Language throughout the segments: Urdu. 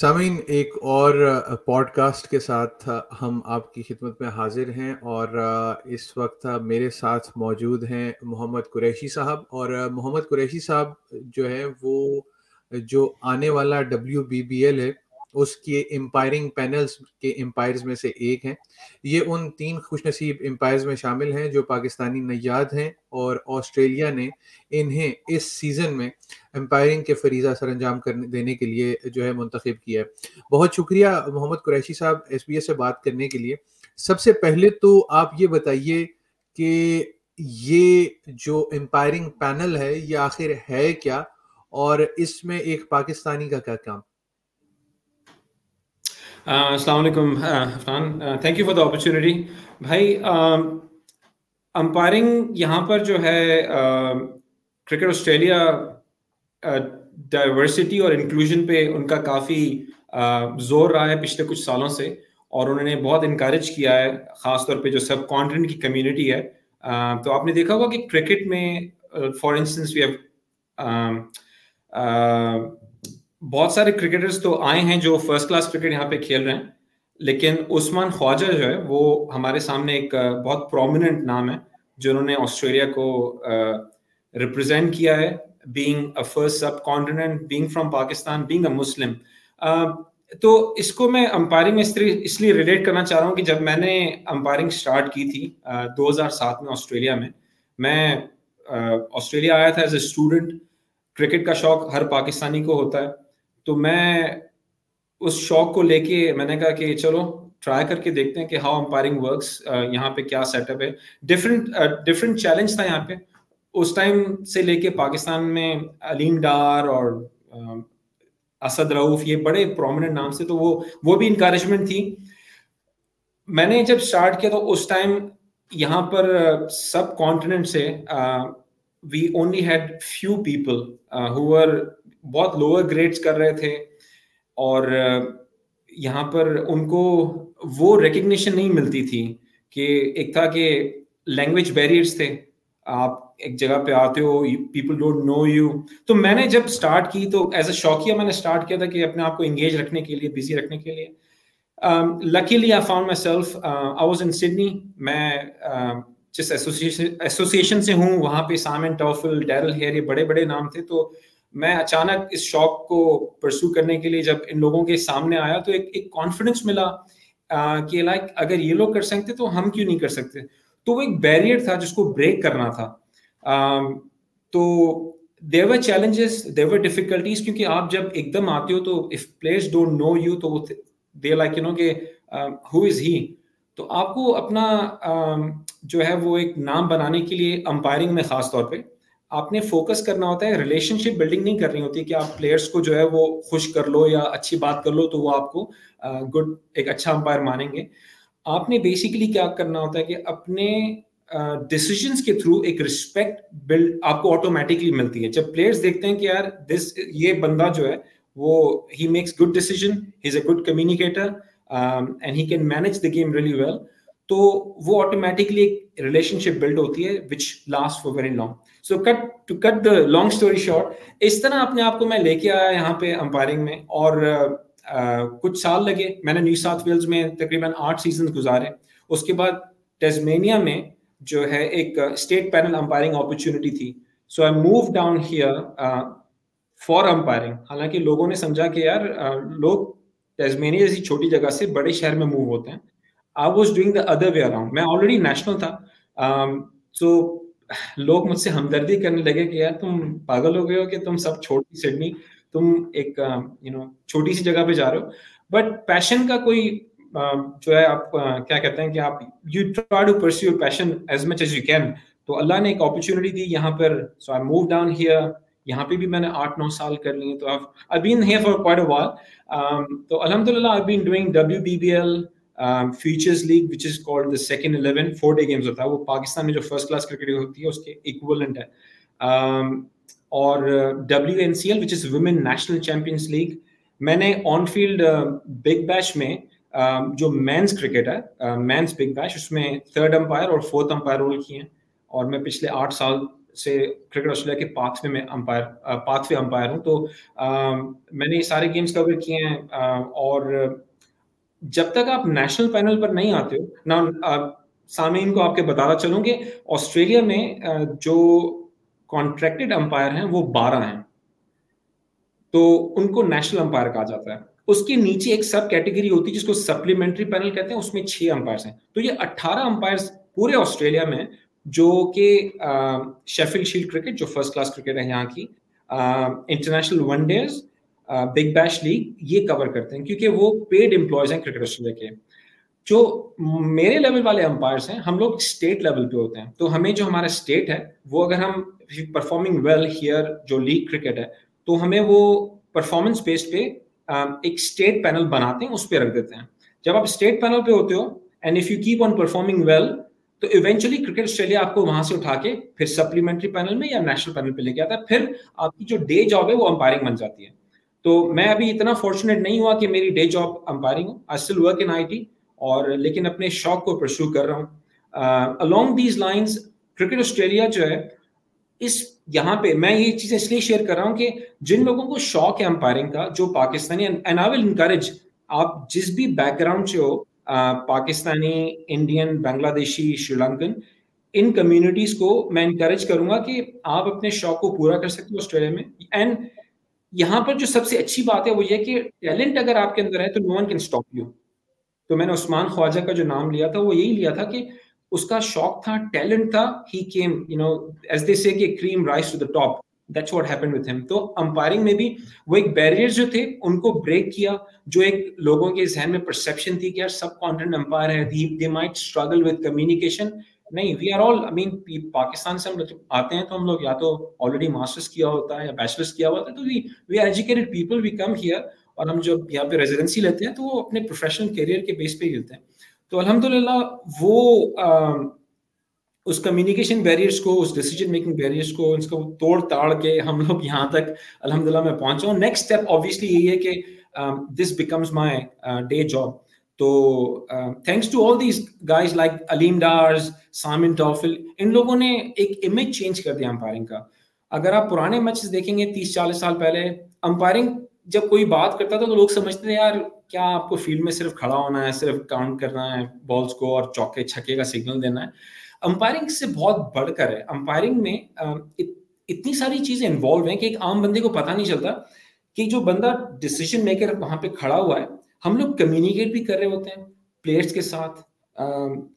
سامعین، ایک اور پوڈ کاسٹ کے ساتھ ہم آپ کی خدمت میں حاضر ہیں اور اس وقت میرے ساتھ موجود ہیں محمد قریشی صاحب اور محمد قریشی صاحب جو ہے وہ جو آنے والا ڈبلیو بی بی ایل ہے اس کے امپائرنگ پینلز کے امپائرز میں سے ایک ہیں۔ یہ ان تین خوش نصیب امپائرز میں شامل ہیں جو پاکستانی نیاد ہیں اور آسٹریلیا نے انہیں اس سیزن میں امپائرنگ کے فریضہ سر انجام کرنے دینے کے لیے جو ہے منتخب کیا ہے۔ بہت شکریہ محمد قریشی صاحب ایس بی ایس سے بات کرنے کے لیے۔ سب سے پہلے تو آپ یہ بتائیے کہ یہ جو امپائرنگ پینل ہے یہ آخر ہے کیا اور اس میں ایک پاکستانی کا کیا کام؟ السلام علیکم Affan thank you for the opportunity بھائی امپائرنگ یہاں پر جو ہے کرکٹ آسٹریلیا ڈائیورسٹی اور انکلوژن پہ ان کا کافی زور رہا ہے پچھلے کچھ سالوں سے اور انہوں نے بہت انکریج کیا ہے، خاص طور پہ جو سب کانٹیننٹ کی کمیونٹی ہے۔ تو آپ نے دیکھا ہوگا کہ کرکٹ میں فار انسٹنس وی ہیو بہت سارے کرکٹرز تو آئے ہیں جو فرسٹ کلاس کرکٹ یہاں پہ کھیل رہے ہیں، لیکن عثمان خواجہ جو ہے، وہ ہمارے سامنے ایک بہت پرومیننٹ نام ہے، جنہوں نے آسٹریلیا کو ریپرزینٹ کیا ہے being a first subcontinent being from Pakistan being a Muslim تو اس کو میں امپائرنگ میں اس لیے ریلیٹ کرنا چاہ رہا ہوں کہ جب میں نے امپائرنگ اسٹارٹ کی تھی دو ہزار سات میں آسٹریلیا میں میں آسٹریلیا آیا تھا ایز اے اسٹوڈنٹ کرکٹ کا شوق ہر پاکستانی کو ہوتا ہے۔ تو میں اس شوق کو لے کے میں نے کہا کہ چلو ٹرائی کر کے دیکھتے ہیں کہ ہاؤ امپائرنگ ورکس یہاں پہ کیا سیٹ اپ ہے ڈفرینٹ ڈفرینٹ چیلنج تھا یہاں پہ۔ اس ٹائم سے لے کے پاکستان میں علیم ڈار اور اسد روف یہ بڑے پرومیننٹ نام سے تو وہ وہ بھی انکریجمنٹ تھی۔ میں نے جب اسٹارٹ کیا تو اس ٹائم یہاں پر سب کانٹیننٹ سے we only had few people however بہت لوور گریڈس کر رہے تھے اور یہاں پر ان کو وہ ریکگنیشن نہیں ملتی تھی کہ ایک تھا کہ لینگویج بیریئرس تھے۔ آپ ایک جگہ پہ آتے ہو پیپل ڈونٹ نو یو تو میں نے جب اسٹارٹ کی تو ایز اے شوقیہ میں نے اسٹارٹ کیا تھا کہ اپنے آپ کو انگیج رکھنے کے لیے بزی رکھنے کے لیے۔ Luckily I found myself I was in Sydney میں جس ایسوسیشن سے ہوں، وہاں پہ سامن ٹوفل، ڈیرل ہیئر، یہ بڑے بڑے نام تھے۔ تو میں اچانک اس شوق کو پرسو کرنے کے لیے جب ان لوگوں کے سامنے آیا تو ایک ایک کانفیڈنس ملا کہ لائک اگر یہ لوگ کر سکتے تو ہم کیوں نہیں کر سکتے؟ تو وہ ایک بیریئر تھا جس کو بریک کرنا تھا۔ تو دیور چیلنجز دیور ڈیفیکلٹیز کیونکہ آپ جب ایک دم آتے ہو تو if players don't know you تو دے لائک یو نو کہ ہو از ہی تو آپ کو اپنا جو ہے وہ ایک نام بنانے کے لیے امپائرنگ میں خاص طور پہ آپ نے فوکس کرنا ہوتا ہے ریلیشن شپ بلڈنگ نہیں کرنی ہوتی کہ آپ پلیئرس کو جو ہے وہ خوش کر لو یا اچھی بات کر لو تو وہ آپ کو گڈ ایک اچھا امپائر مانیں گے۔ آپ نے بیسکلی کیا کرنا ہوتا ہے کہ اپنے ڈسیزنس کے تھرو ایک رسپیکٹ بلڈ آپ کو آٹومیٹکلی ملتی ہے۔ جب پلیئرس دیکھتے ہیں کہ یار دس یہ بندہ جو ہے وہ ہی makes good decision he is a good communicator and he can manage the game really well تو وہ آٹومیٹکلی ایک ریلیشن شپ بلڈ ہوتی ہے which last for very long so cut to cut the long story short اس طرح اپنے آپ کو میں لے کے آیا یہاں پہ امپائرنگ میں اور کچھ سال لگے. میں نے نیو ساؤتھ ویلز میں تقریباً آٹھ سیزن گزارے. اس کے بعد ٹیزمینیا میں جو ہے ایک اسٹیٹ پینل امپائرنگ اپرچونیٹی تھی. So I move down here for umpiring حالانکہ لوگوں نے سمجھا کہ یار لوگ ٹیزمینیا جیسی چھوٹی جگہ سے بڑے شہر میں موو ہوتے ہیں. I was doing the other way around میں آلریڈی نیشنل تھا. Um, سو لوگ مجھ سے ہمدردی کرنے لگے کہ یار تم پاگل ہو گئے ہو کہ تم سب چھوٹی سڈنی. تم ایک um, یو نو چھوٹی سی جگہ پہ جا رہے ہو. بٹ پیشن کا کوئی um, جو ہے آپ uh, کیا کہتے ہیں کہ آپ you try to pursue your passion as much as you can تو اللہ نے ایک اپرچونیٹی دی یہاں پر. So I move down here یہاں پہ بھی میں نے آٹھ، نو سال کر لیے. تو اب been here for quite a while تو الحمد للہ I been doing W B B L futures league which is called the second eleven four day games ہوتا ہے، وہ پاکستان میں جو فرسٹ کلاس کرکٹ ہوتی ہے، اس کے اکولنٹ ہے۔ اور W N C L which is women national champions league میں نے آن فیلڈ بگ بیش میں جو مینس کرکٹ ہے مینس بگ بیش اس میں تھرڈ امپائر اور فورتھ امپائر رول کیے ہیں۔ اور میں پچھلے آٹھ سال سے کرکٹ آسٹریلیا کے پاتھ وے میں امپائر پاتھ وے امپائر ہوں۔ تو میں نے یہ سارے گیمس کور کیے ہیں اور جب تک آپ نیشنل پینل پر نہیں آتے ہو نہ سامعین کو آپ کے بتانا چلوں کہ آسٹریلیا میں جو کانٹریکٹڈ امپائر ہیں، وہ بارہ ہیں۔ تو ان کو نیشنل امپائر کہا جاتا ہے۔ اس کے نیچے ایک سب کیٹیگری ہوتی ہے جس کو سپلیمنٹری پینل کہتے ہیں، اس میں چھ امپائرس ہیں۔ تو یہ اٹھارہ امپائرس پورے آسٹریلیا میں، جو کہ شیفل شیلڈ کرکٹ جو فرسٹ کلاس کرکٹ ہے یہاں کی international one days Big Bash League یہ کور کرتے ہیں کیونکہ وہ پیڈ امپلائز ہیں کرکٹ آسٹریلیا کے۔ جو میرے لیول والے امپائرس ہیں، ہم لوگ اسٹیٹ لیول پہ ہوتے ہیں۔ تو ہمیں جو ہمارا اسٹیٹ ہے، وہ اگر ہم پرفارمنگ ویل ہیئر جو لیگ کرکٹ ہے، تو ہمیں وہ پرفارمنس بیس پہ ایک اسٹیٹ پینل بناتے ہیں، اس پہ رکھ دیتے ہیں۔ جب آپ اسٹیٹ پینل پہ ہوتے ہو and if you keep on performing well تو ایونچولی کرکٹ آسٹریلیا آپ کو وہاں سے اٹھا کے پھر سپلیمنٹری پینل میں یا نیشنل پینل پہ لے کے آتا ہے۔ پھر آپ کی جو ڈے جاب ہے، وہ امپائرنگ بن جاتی ہے۔ تو میں ابھی اتنا فارچونیٹ نہیں ہوا کہ میری day job umpiring who I still work in I T اور لیکن اپنے شوق کو پرسو کر رہا ہوں۔ Along these lines Cricket Australia جو ہے، اس یہاں پہ میں یہ چیزیں اس لیے شیئر کر رہا ہوں کہ جن لوگوں کو شوق ہے امپائرنگ کا، جو Pakistani and I will encourage آپ جس بھی بیک گراؤنڈ سے ہو پاکستانی انڈین بنگلہ دیشی شری لنکن ان کمیونٹیز کو میں انکریج کروں گا کہ آپ اپنے شوق کو پورا کر سکتے ہو آسٹریلیا میں۔ اینڈ یہاں پر جو سب سے اچھی بات ہے وہ یہ کہ ٹیلنٹ اگر آپ کے اندر ہے تو no one can stop you تو میں نے عثمان خواجہ کا جو نام لیا تھا وہ یہی لیا تھا کہ اس کا شوق تھا ٹیلنٹ تھا ہی came you know as they say کہ cream rise to the top that's what happen with ہم تو امپائرنگ میں بھی وہ ایک بیریئر جو تھے، ان کو بریک کیا، جو ایک لوگوں کے ذہن میں پرسپشن تھی کہ یار سب کانٹینٹ امپائر ہے they might struggle with communication نہیں وی آر آل آئی مین پاکستان سے ہم آتے ہیں تو ہم لوگ یا تو آلریڈی ماسٹرس کیا ہوتا ہے یا بیچلرس کیا ہوتا ہے، تو we we are educated people we come here اور ہم جب یہاں پہ ریزیڈنسی لیتے ہیں تو وہ اپنے پروفیشنل کیریئر کے بیس پہ ہی لیتے ہیں۔ تو الحمد للہ وہ اس کمیونیکیشن بیریئرس کو، اس ڈیسیجن میکنگ بیریئرس کو، اس کو توڑ تاڑ کے ہم لوگ یہاں تک الحمد للہ میں پہنچا ہوں نیکسٹ اسٹیپ آبویسلی یہی ہے کہ this becomes my day job تو thanks to all these guys like Aleem Dar's Simon Taufel ان لوگوں نے ایک امیج چینج کر دیا امپائرنگ کا۔ اگر آپ پرانے میچز دیکھیں گے تیس چالیس سال پہلے امپائرنگ جب کوئی بات کرتا تھا تو لوگ سمجھتے تھے، یار، کیا آپ کو فیلڈ میں صرف کھڑا ہونا ہے، صرف کاؤنٹ کرنا ہے بالس کو اور چوکے چھکے کا سگنل دینا ہے امپائرنگ سے بہت بڑھ کر ہے۔ امپائرنگ میں اتنی ساری چیزیں انوالو ہیں کہ ایک عام بندے کو پتہ نہیں چلتا کہ جو بندہ ڈسیزن میکر وہاں پہ کھڑا ہوا ہے ہم لوگ کمیونیکیٹ بھی کر رہے ہوتے ہیں پلیئرس کے ساتھ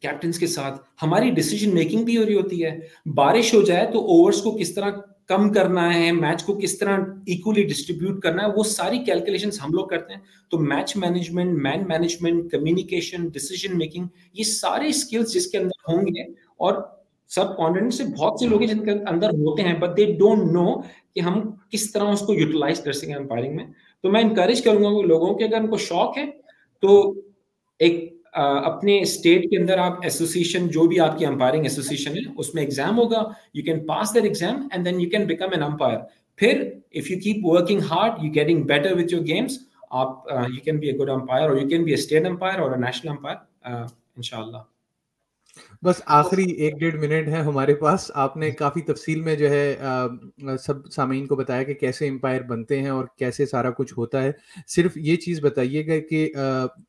کیپٹنس کے ساتھ۔ ہماری ڈسیزن میکنگ بھی ہو رہی ہوتی ہے۔ بارش ہو جائے تو اوورس کو کس طرح کم کرنا ہے میچ کو کس طرح ایکولی ڈسٹریبیوٹ کرنا ہے، وہ ساری کیلکولیشن ہم لوگ کرتے ہیں۔ تو match management man management communication decision making یہ سارے اسکلس جس کے اندر ہوں گے اور سب کانٹینٹ سے بہت سے لوگ ہیں جن کے اندر ہوتے ہیں بٹ دے ڈونٹ نو کہ ہم کس طرح اس کو یوٹیلائز کر سکیں امپائرنگ میں۔ تو میں انکریج کروں گا لوگوں کے اگر ان کو شوق ہے، تو ایک اپنے اسٹیٹ کے اندر آپ ایسوسیشن جو بھی آپ کی امپائرنگ ایسوسیشن ہے، اس میں ایگزام ہوگا۔ You can pass that exam and then you can become an umpire پھر if you keep working hard you getting better with your games آپ you can be a good umpire اور you can be a state umpire اور نیشنل امپائر ان شاء اللہ بس آخری ایک ڈیڑھ منٹ ہے ہمارے پاس۔ آپ نے کافی تفصیل میں جو ہے سب سامعین کو بتایا کہ کیسے امپائر بنتے ہیں اور کیسے سارا کچھ ہوتا ہے۔ صرف یہ چیز بتائیے گا کہ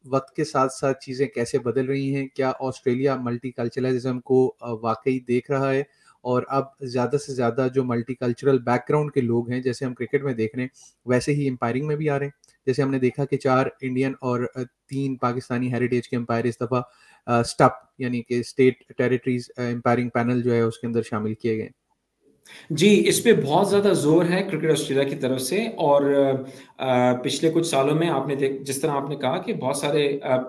وقت کے ساتھ ساتھ چیزیں کیسے بدل رہی ہیں؟ کیا آسٹریلیا ملٹی کلچرلزم کو واقعی دیکھ رہا ہے؟ اور اب زیادہ سے زیادہ جو ملٹی کلچرل بیک گراؤنڈ کے لوگ ہیں، جیسے ہم کرکٹ میں دیکھ رہے ہیں، ویسے ہی امپائرنگ میں بھی آ رہے ہیں۔ جیسے ہم نے دیکھا کہ چار انڈین اور تین پاکستانی ہیریٹیج کے امپائر اس دفعہ اسٹپ یعنی کہ اسٹیٹ ٹیریٹریز امپائرنگ پینل جو ہے، اس کے اندر شامل کیے گئے۔ جی اس پہ بہت زیادہ زور ہے کرکٹ آسٹریلیا کی طرف سے اور پچھلے کچھ سالوں میں آپ نے جس طرح آپ نے کہا کہ بہت سارے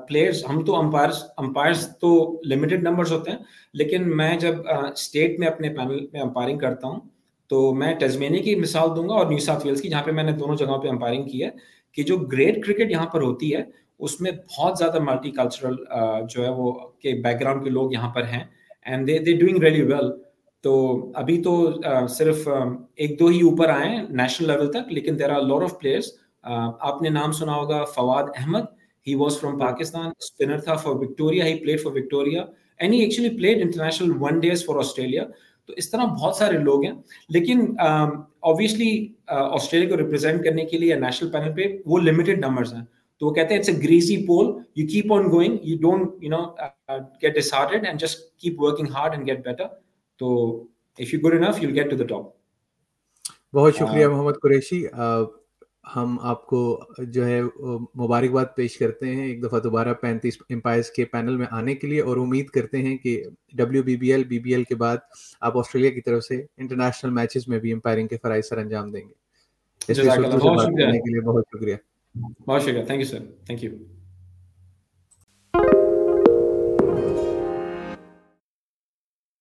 پلیئرز ہم تو امپائرس امپائرس تو لمیٹڈ نمبرز ہوتے ہیں، لیکن میں جب اسٹیٹ میں اپنے پینل میں امپائرنگ کرتا ہوں، تو میں ٹیزمینی کی مثال دوں گا اور نیو ساؤتھ ویلس کی، جہاں پہ میں نے دونوں جگہوں پہ امپائرنگ کی ہے، کہ جو گریٹ کرکٹ یہاں پر ہوتی ہے، اس میں بہت زیادہ ملٹی کلچرل جو ہے وہ، کہ بیک گراؤنڈ کے لوگ یہاں پر ہیں and they they doing really well تو ابھی تو صرف ایک دو ہی اوپر آئے ہیں نیشنل لیول تک، لیکن there are lot of players آپ نے نام سنا ہوگا Fawad Ahmed. He was from Pakistan spinner تھا for Victoria he played for Victoria and he actually played international one days for Australia تو اس طرح بہت سارے لوگ ہیں. لیکن آبویسلی آسٹریلیا کو ریپرزینٹ کرنے کے لیے نیشنل پینل پہ وہ لمیٹیڈ نمبرز ہیں. تو وہ کہتے ہیں it's a greasy pole you keep on going you don't you know get dis disheartened and just keep working hard and get better تو if you good enough you get to the top بہت شکریہ محمد قریشی۔ ہم آپ کو جو ہے مبارکباد پیش کرتے ہیں ایک دفعہ دوبارہ پینتیس امپائرس کے پینل میں آنے کے لیے اور امید کرتے ہیں کہ W B B L B B L کے بعد آپ آسٹریلیا کی طرف سے انٹرنیشنل میچز میں بھی امپائرنگ کے فرائض سر انجام دیں گے۔ اس لیے بہت شکریہ۔ بہت شکریہ۔ Thank you sir thank you